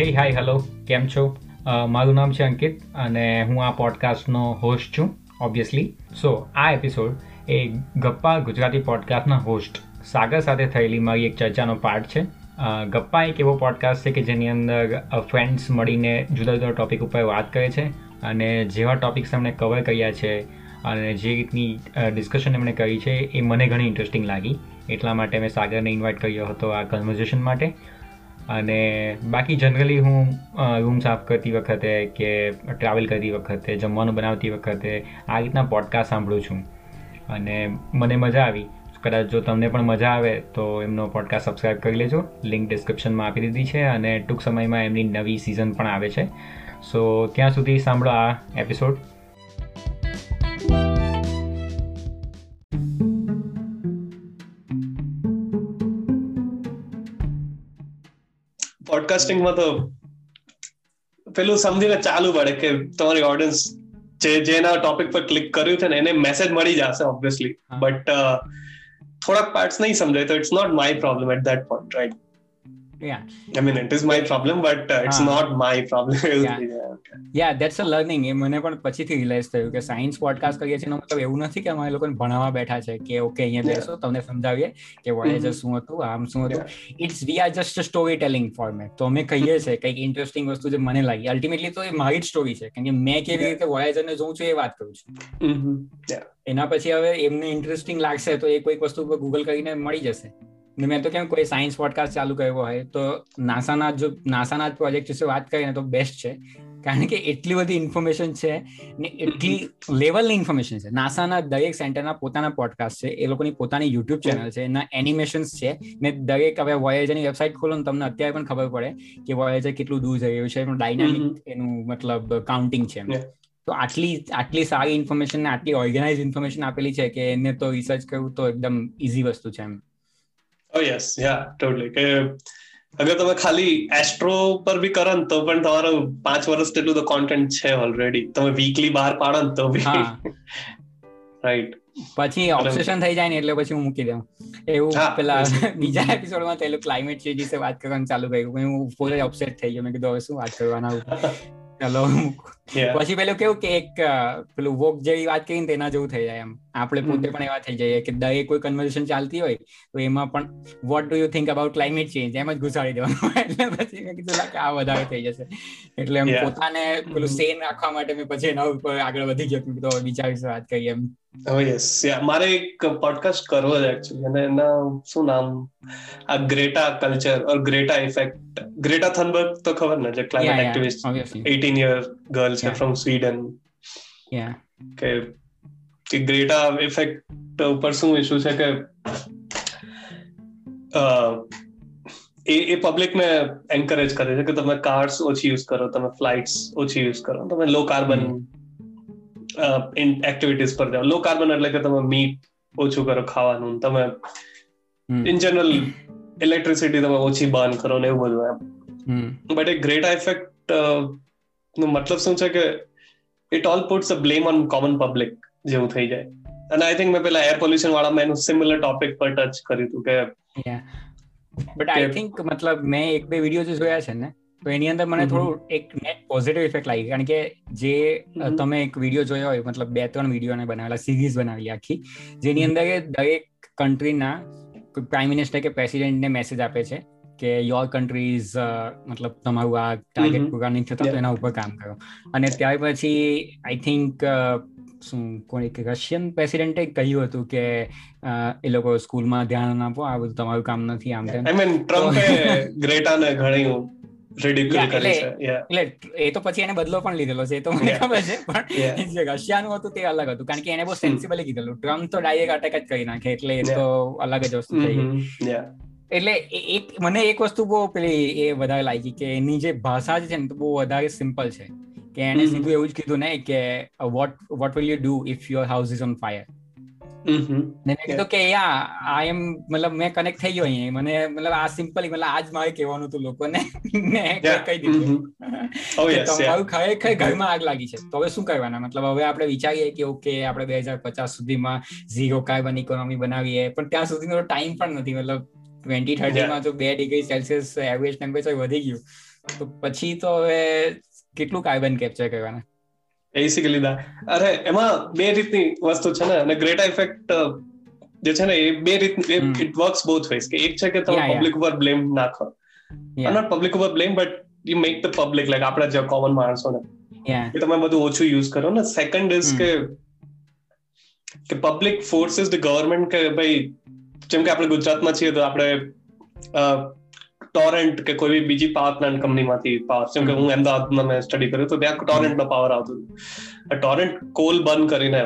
હે hi hello કેમ છો? મારું નામ છે અંકિત અને હું આ પોડકાસ્ટનો હોસ્ટ છું ઓબ્વિયસલી સો આ એપિસોડ એ ગપ્પા ગુજરાતી પોડકાસ્ટના હોસ્ટ સાગર સાથે થયેલી મારી એક ચર્ચાનો પાર્ટ છે. ગપ્પા એક એવો પોડકાસ્ટ છે કે જેની અંદર ફ્રેન્ડ્સ મળીને જુદા જુદા ટોપિક ઉપર વાત કરે છે અને જેવા ટોપિક્સ એમણે કવર કર્યા છે અને જે રીતની ડિસ્કશન એમણે કરી છે એ મને ઘણી ઇન્ટરેસ્ટિંગ લાગી. એટલા માટે મેં સાગરને ઇન્વાઇટ કર્યો હતો આ કન્વર્ઝેશન માટે. અને બાકી જનરલી હું રૂમ સાફ કરતી વખતે કે ટ્રાવેલ કરતી વખતે, જમવાનું બનાવતી વખતે આ રીતના પોડકાસ્ટ સાંભળું છું. અને મને મજા આવી. કદાચ જો તમને પણ મજા આવે તો એમનો પોડકાસ્ટ સબસ્ક્રાઈબ કરી લેજો. લિંક ડિસ્ક્રિપ્શનમાં આપી દીધી છે અને ટૂંક સમયમાં એમની નવી સિઝન પણ આવે છે. સો ત્યાં સુધી સાંભળો આ એપિસોડ પોડકાસ્ટિંગમાં તો પેલું સમજીને ચાલુ પડે કે તમારી ઓડિયન્સ જે જેના ટોપિક પર ક્લિક કર્યું છે ને એને મેસેજ મળી જશે ઓબ્વિયસલી બટ થોડાક પાર્ટ્સ નહીં સમજાય તો it's not my problem at that point right yeah i mean it is my problem but uh, it's Ah. not my problem Yeah. Yeah that's a learning એ મને પણ પછીથી રિયલાઇઝ થયું કે સાયન્સ પોડકાસ્ટ કરીએ છીએ મતલબ એવું નથી કે અમારે લોકોને ભણાવવા બેઠા છે કે ઓકે અહીંયા Yeah. બેસો તમને સમજાવીએ કે વોયેજર Mhm. શું હતું આમ શું હતું it's we are just story telling format તો અમે કહીએ છીએ કંઈક ઇન્ટરેસ્ટિંગ વસ્તુ જે મને લાગી અલ્ટિમેટલી તો એ મારી જ સ્ટોરી છે કારણ કે મેં કેવી Yeah. રીતે વોયેજરને જોઉં છું એ વાત કરું છું Mhm. એના પછી હવે એમને ઇન્ટરેસ્ટિંગ લાગશે તો એ કોઈક વસ્તુ પર ગૂગલ કરીને મળી જશે મેં તો કેમ કોઈ સાયન્સ પોડકાસ્ટ ચાલુ કર્યો હોય તો નાસાના જો નાસાના પ્રોજેક્ટ વિશે વાત કરીએ તો બેસ્ટ છે. કારણ કે એટલી બધી ઇન્ફોર્મેશન છે ને એટલી લેવલની ઇન્ફોર્મેશન છે. નાસાના દરેક સેન્ટરના પોતાના પોડકાસ્ટ છે. એ લોકોની પોતાની યુટ્યુબ ચેનલ છે. એના એનિમેશન્સ છે. ને દરેક હવે વોયેજરની વેબસાઇટ ખોલો ને તમને અત્યારે પણ ખબર પડે કે વોયેજર કેટલું દૂર જઈ રહ્યું છે. એનું ડાયનામિક એનું મતલબ કાઉન્ટિંગ છે. તો આટલી આટલી સારી ઇન્ફોર્મેશન ને આટલી ઓર્ગેનાઇઝ ઇન્ફોર્મેશન આપેલી છે કે એને તો રિસર્ચ કરવું તો એકદમ ઇઝી વસ્તુ છે એમ. Oh યસ યા ટોટલી કે અગર તમે ખાલી એસ્ટ્રો પર બી કરો ને તો પણ તમારું પાંચ વર્ષ જેટલું તો કોન્ટેન્ટ છે ઓલરેડી તમે વીકલી બહાર પાડો ને તો બી. રાઈટ પછી ઓબ્સેશન થઈ જાય ને એટલે પછી હું મૂકી દઉં. એવું પેલા બીજા એપિસોડમાં થયેલું ક્લાઇમેટ ચેન્જ વિશે વાત કરવાનું ચાલુ કર્યું. હું ફૂલ અપસેટ થઈ ગયો. મેં કીધું હવે શું વાત કરવાના? ચાલો. પછી પેલું કેવું કે એક પેલું વોક જેવી વાત કરીને તેના જેવું થઈ જાય એમ. આપણે પોતે પણ એવા થઈ જઈએ કે દરેક કોઈ કન્વર્ઝેશન ચાલતી હોય તો એમાં પણ what do you think about climate change એમ જ ઘુસાડી દેવાનું. એટલે પછી મેં કીધું કે આ વધારે થઈ જશે. એટલે એમ પોતાને પેલું સેન રાખવા માટે મેં પછી એના ઉપર આગળ વધી ગયો કીધું બીજા વિશે વાત કરીએ એમ. Yes. મારે એક પોડકાસ્ટ કરવો છે એકચ્યુઅલી અને એના શું નામ આ Greta culture or Greta effect Greta Thunberg તો ખબર ને જે ક્લાઇમેટ એક્ટિવિસ્ટ 18 યર ગર્લ છે ફ્રોમ સ્વીડન કે કે ગ્રેટા ઇફેક્ટ ઉપર શું ઇશ્યુ છે કે અ, એ એ પબ્લિકને એન્કરેજ કરે છે કે તમે કાર્સ ઓછી યુઝ કરો તમે ફ્લાઇટ્સ ઓછી યુઝ કરો તમે લો કાર્બન એક્ટિવિટીઝ પર જાઓ. લો કાર્બન એટલે કે તમે મીટ ઓછું કરો ખાવાનું તમે. ઇન જનરલ ઇલેક્ટ્રિસિટી તમે ઓછી બર્ન કરો ને એવું બધું એમ. બટ એ ગ્રેટ ઇફેક્ટ નો મતલબ શું છે કે it all puts a blame on common public જેવું થઈ જાય. અને આઈ થિંક મેં પેલા એર પોલ્યુશન વાળામાં એનું સિમિલર ટોપિક પર ટચ કર્યું હતું કે બટ આઈ થિંક મતલબ મેં એક બે વીડિયો જોયા છે ને તો એની અંદર મને થોડું એક નેટ પોઝિટિવ ઇફેક્ટ લાગી. કારણ કે જે તમે એક વીડિયો જોયો હોય મતલબ બે ત્રણ વિડીયોને બનાવેલા સિરીઝ બનાવેલી આખી જેની અંદર દરેક કન્ટ્રીના પ્રાઇમ મિનિસ્ટર કે પ્રેસિડેન્ટને મેસેજ આપે છે કે યોર કન્ટ્રી ઇઝ મતલબ તમારું આ ટાર્ગેટ. પૂરા નહીં થતા તો એના ઉપર કામ કરો. અને ત્યાર પછી આઈ થિંક શું કોઈ એક રશિયન પ્રેસિડેન્ટે કહ્યું હતું કે એ લોકો સ્કૂલમાં ધ્યાન ના આપો આ બધું તમારું કામ નથી આમ તેમ. આઈ મીન ટ્રમ્પે ગ્રેટાને ઘણી રિડિક્યુલ Yeah, કરી એટલે- એ તો પછી એને બદલો પણ લીધેલો છે એ તો મને ખબર છે પણ જે રશિયાનું હતું તે અલગ હતું કારણ કે એને બહુ સેન્સિબલી કીધેલું. ટ્રમ્પ તો ડાયરેક્ટ અટેક જ કરી નાખે એટલે એ તો અલગ જ વસ્તુ થઈ Mhm. એટલે એક મને એક વસ્તુ બહુ પેલી એ વધારે લાગી કે એની જે ભાષા છે ને તો બહુ વધારે સિમ્પલ છે. કે એને સીધું એવું જ કીધું ને કે what what will you do if your house is on fire. ને મેં કીધું કે યા આ એમ મતલબ મેં કનેક્ટ થઈ ગયો અહીંયા. મને મતલબ આ સિમ્પલી મતલબ આજ મારે કહેવાનું હતું લોકોને. ને Yeah. કહી દીધું. Oh. તમારું ખરેખર ઘરમાં આગ લાગી છે. તો હવે શું કરવાના? મતલબ હવે આપણે વિચારીએ કે ઓકે આપણે બે હજાર પચાસ સુધીમાં ઝીરો કાર્બન ઇકોનોમી બનાવીએ. પણ ત્યાં સુધીનો ટાઈમ પણ નથી. મતલબ ટ્વેન્ટી થર્ટીમાં જો બે ડિગ્રી સેલ્સિયસ એવરેજ ટેમ્પરેચર વધી ગયું તો પછી તો હવે કેટલું કાર્બન કેપ્ચર કરવાના? બેસિકલી લીધા અરે એમાં બે રીતની વસ્તુ છે ને અને ગ્રેટા ઇફેક્ટ જે છે ને એ બે રીત ઇટ વર્ક્સ બોથ વેઝ કે એક છે કે તમે પબ્લિક ઉપર બ્લેમ નાખો. નોટ પબ્લિક ઉપર blame but you make the public like આપણા જે કોમન માણસો ને કે તમે બધું ઓછું યુઝ કરો. ને સેકન્ડ ઇઝ કે કે પબ્લિક ફોર્સિસ ધ ગવર્મેન્ટ કે ભાઈ જેમ કે આપણે ગુજરાતમાં છીએ તો આપણે ટોરેન્ટ કે કોઈ બીજી પાવર પ્લાન્ટ કંપનીમાંથી પાવર જેમ કે હું અમદાવાદમાં મેં સ્ટડી કર્યું તો ત્યાં ટોરેન્ટનો પાવર આવતો હતો. ટોરેન્ટ કોલ બંધ કરીને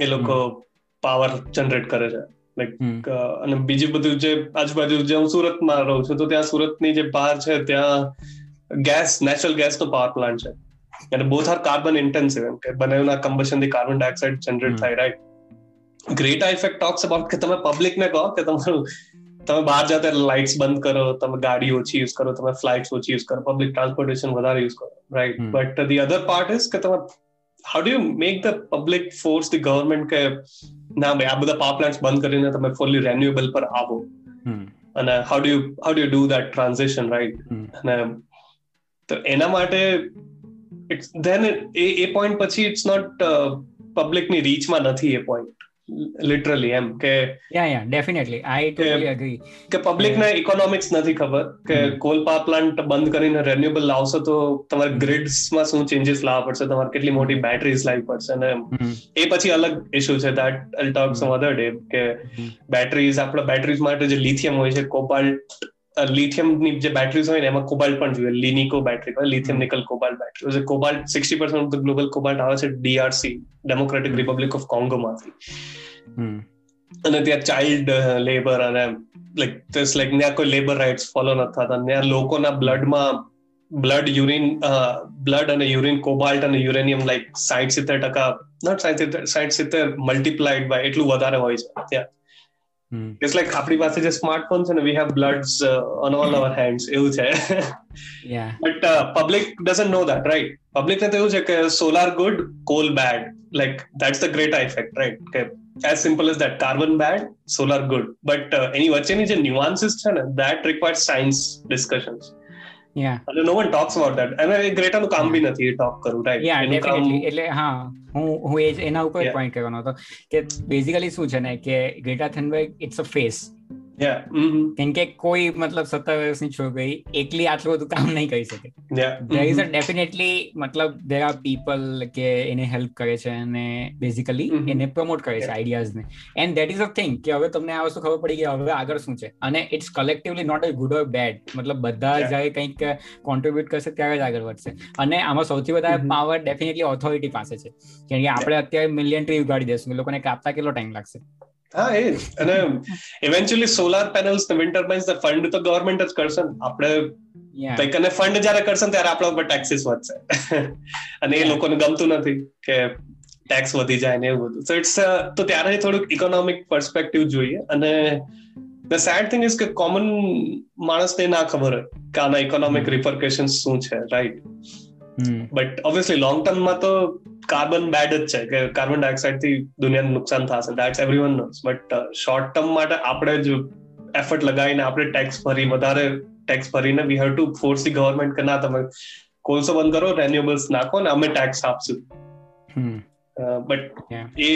એ લોકો પાવર જનરેટ કરે છે. લાઈક અને બીજું બધું જે આજુબાજુ જે હું સુરતમાં રહું છું તો ત્યાં સુરતની જે બહાર છે ત્યાં ગેસ નેચરલ ગેસ નો પાવર પ્લાન્ટ છે. અને બોથ આર કાર્બન ઇન્ટેન્સિવ એમ કે બંનેના કમ્બશનથી કાર્બન ડાયોક્સાઇડ જનરેટ થાય right great effect talks about કે તમે પબ્લિક ને કહો કે તમારું તમે બહાર જાઓ ત્યારે લાઇટ્સ બંધ કરો તમે ગાડી ઓછી યુઝ કરો તમે ફ્લાઇટ્સ ઓછી યુઝ કરો પબ્લિક ટ્રાન્સપોર્ટેશન વધારે યુઝ કરો right but the other part is કે તમે how do you make the public force the government કે ના ભાઈ આ બધા પાવર પ્લાન્ટ્સ બંધ કરીને તમે ફુલ્લી રેન્યુએબલ પર આવો. અને how do you how do you do that transaction right અને તો એના માટે it's then a a point પછી ઇટ્સ નોટ પબ્લિકની રીચમાં નથી એ પોઈન્ટ લિટરલી એમ કે yeah yeah definitely I totally agree કે પબ્લિક ને ઇકોનોમિક્સ નથી ખબર કે કોલ પાવર પ્લાન્ટ બંધ કરીને રિન્યુએબલ લાવશો તો તમારે ગ્રીડ્સમાં શું ચેન્જીસ લાવવા પડશે? તમારે કેટલી મોટી બેટરીઝ લાવવી પડશે અને એ પછી અલગ ઇશ્યુ છે. That I'll talk some other day કે બેટરીઝ આપણા બેટરીઝ માટે જે લિથિયમ હોય છે કોબાલ્ટ લિથિયમની જે બેટરીઝ હોય ને એમાં કોબાલ્ટ પણ જોઈએ. લિનિકો battery lithium nickel cobalt battery cobalt sixty percent of the global cobalt આવે છે ડીઆરસી ડેમોક્રેટિક રિપબ્લિક ઓફ કોંગોમાંથી અને ત્યાં ચાઇલ્ડ લેબર અને લાઈક ધીસ લાઈક ત્યાં કોઈ લેબર રાઇટ્સ ફોલો નથી થતા. ત્યાં લોકોના બ્લડમાં બ્લડ યુરિન બ્લડ અને યુરિન કોબાલ્ટ અને યુરેનિયમ લાઈક સાઠ સિત્તેર ટકા નોટ સાઠ સિત્તેર મલ્ટીપ્લાઇડ બાય એટલું વધારે હોય છે ત્યાં. ઇટ્સ લાઈક આપણી પાસે જે સ્માર્ટફોન છે ને we have bloods on all our hands એવું છે. But public doesn't know that right public ને તો એવું છે કે solar good coal bad like that's the great effect right કે as simple as that. Carbon bad solar good. But uh, એની વચ્ચેની જે ન્યુઆન્સીસ છે ને that requires science discussions. Yeah. અને no one talks about that. અને એ ગ્રેટાનું કામ બી નથી ટોક કરવું રાઈટ yeah definitely. એટલે હા હું હું એના ઉપર પોઈન્ટ કરવાનો હતો કે બેઝિકલી શું છે ને કે Greta Thunberg it's a face કેમ કે કોઈ મતલબ સત્તર વર્ષની છોકરી એકલી આટલું બધું કામ નહીં કરી શકે. દેર ઇઝ અ ડેફિનેટલી મતલબ દેર આર પીપલ કે એને હેલ્પ કરે છે અને બેઝિકલી એને પ્રમોટ કરે છે આઈડિયાઝને and that is a thing કે હવે તમને આ વસ્તુ ખબર પડી કે હવે આગળ શું છે? અને it's collectively not a good or bad મતલબ બધા જ્યારે કંઈક કોન્ટ્રીબ્યુટ કરશે ત્યારે જ આગળ વધશે. અને આમાં સૌથી વધારે પાવર ડેફિનેટલી ઓથોરિટી પાસે છે. કેમ કે આપણે અત્યારે મિલિયન ટ્રી ઉગાડી દેશું લોકોને કાપતા કેટલો ટાઈમ લાગશે? હા એ અને ઇવેન્ચ્યુઅલી સોલાર પેનલ્સ ને વિન્ડ ટર્બાઇન્સ ફંડ તો ગવર્મેન્ટ જ કરશે ને. આપણે લાઈક અને ફંડ જ્યારે કરશે ત્યારે આપણા ઉપર ટેક્સીસ વધશે. અને એ લોકોને ગમતું નથી કે ટેક્સ વધી જાય ને એવું બધું. સો ઇટ્સ તો ત્યારે થોડુંક ઇકોનોમિક પર્સપેક્ટિવ જોઈએ. અને ધ સેડ થિંગ ઇઝ કે કોમન માણસને ના ખબર હોય કે આના ઇકોનોમિક રિપરકેશન શું છે રાઈટ બટ ઓબ્વિયસલી લોંગ ટર્મમાં તો કાર્બન બેડ જ છે કે કાર્બન ડાયોક્સાઇડથી દુનિયાને નુકસાન થશે. That's everyone knows but short term માટે આપણે જ એફર્ટ લગાવીને આપણે ટેક્સ ભરી વધારે ટેક્સ ભરીને we have to force the government કે ના તમે કોલસો બંધ કરો રેન્યુએબલ્સ નાખો ને અમે ટેક્સ આપશું. બટ એ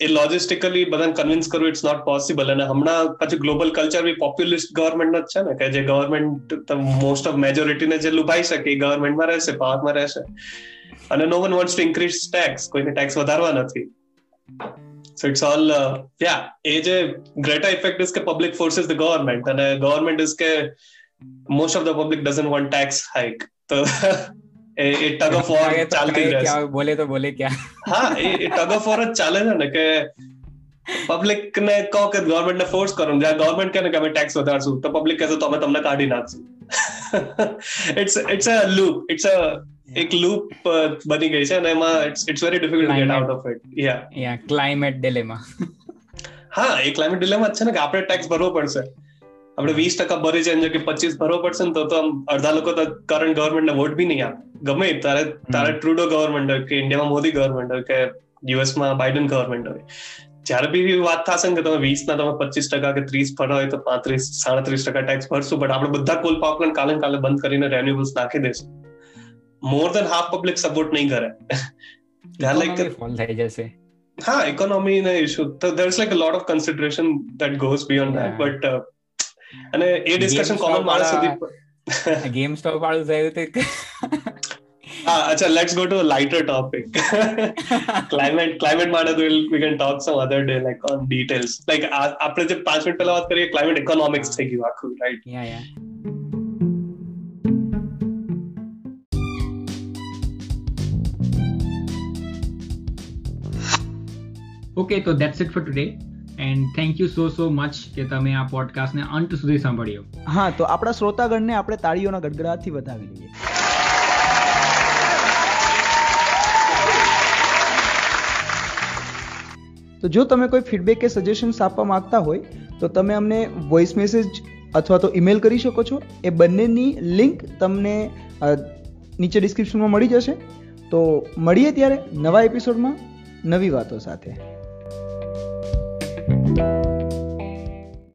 એ લોજિસ્ટિકલી બધાને કન્વિન્સ કરવું ઇટ્સ નોટ પોસિબલ અને હમણાં પછી global culture be populist government જ છે ને કે જે ગવર્મેન્ટ મોસ્ટ ઓફ મેજોરિટીને જે લુભાઈ શકે એ ગવર્મેન્ટમાં રહેશે પાવરમાં રહેશે. અને no one wants to increase tax કોઈને ટેક્સ વધારવા નથી. સો ઇટ્સ ઓલ યા એ જે ગ્રેટા ઇફેક્ટ ઇઝ કે public force is the government અને ગવર્મેન્ટ ઇઝ કે most of the public doesn't want tax hike તો એ ટગ ઓફ વોર ચાલતી રહેશે. બોલે તો બોલે ક્યાં. હા એ ટગ ઓફ વોર જ ચાલે છે ને કે પબ્લિક ને કહો કે ગવર્મેન્ટ ને ફોર્સ કરો જ્યાં ગવર્મેન્ટ કહે ને કે અમે ટેક્સ વધારશું તો પબ્લિક કહેશે તો અમે તમને કાઢી નાખશું. It's it's a loop it's a એક લૂપ બની ગઈ છે અને એમાં it's it's very difficult to get out of it yeah yeah climate dilemma હા એ ક્લાઇમેટ ડિલેમા જ છે ને કે આપણે ટેક્સ ભરવો પડશે. આપણે વીસ ટકા ભરી છે કે પચીસ ભરવો પડશે ને તો તો અડધા લોકો તો કરંટ ગવર્મેન્ટ ને વોટ બી નહીં આપે. ગમે તારે તારે ટ્રુડો ગવર્મેન્ટ હોય કે ઇન્ડિયામાં મોદી ગવર્મેન્ટ હોય કે યુએસમાં બાઇડન ગવર્મેન્ટ હોય. જ્યારે બી વાત થશે ને કે તમે વીસ ના તમે પચીસ ટકા કે ત્રીસ ભરો હોય તો પાંત્રીસ સાડત્રીસ ટકા ટેક્સ ભરશું બટ આપણે બધા કોલ પાવર પ્લાન્ટ કાલે કાલે બંધ કરીને રેન્યુએબલ્સ નાખી દેશું more than half public support નહીં કરે ત્યાં લાઈક ફોલ થઈ જશે હા ઇકોનોમી ને ઇશ્યુ તો there is like a lot of consideration that goes beyond that but અને એ ડિસ્કશન કોમન માણસ સુધી ગેમ સ્ટોપ વાળું થયું તે Ah, acha, let's go to a lighter topic. climate climate માટે તો we can talk some other day like on details. Like આપણે જે પાંચ મિનિટ પહેલા વાત કરીએ ક્લાઇમેટ ઇકોનોમિક્સ થઈ ગયું આખું રાઈટ યા યા ઓકે તો that's it for today and thank you so so much કે તમે આ પોડકાસ્ટને અંત સુધી સાંભળ્યો. હા, તો આપણા શ્રોતાગણને આપણે તાળીઓના ગડગડાટથી વધાવી લઈએ. તો જો તમે કોઈ ફીડબેક કે સજેશન્સ આપવા માંગતા હોય, તો તમે અમને વોઇસ મેસેજ અથવા તો ઈમેલ કરી શકો છો. એ બંનેની લિંક તમને નીચે ડિસ્ક્રિપ્શનમાં મળી જશે. તો મળીએ ત્યારે નવા એપિસોડમાં નવી વાતો સાથે. thank you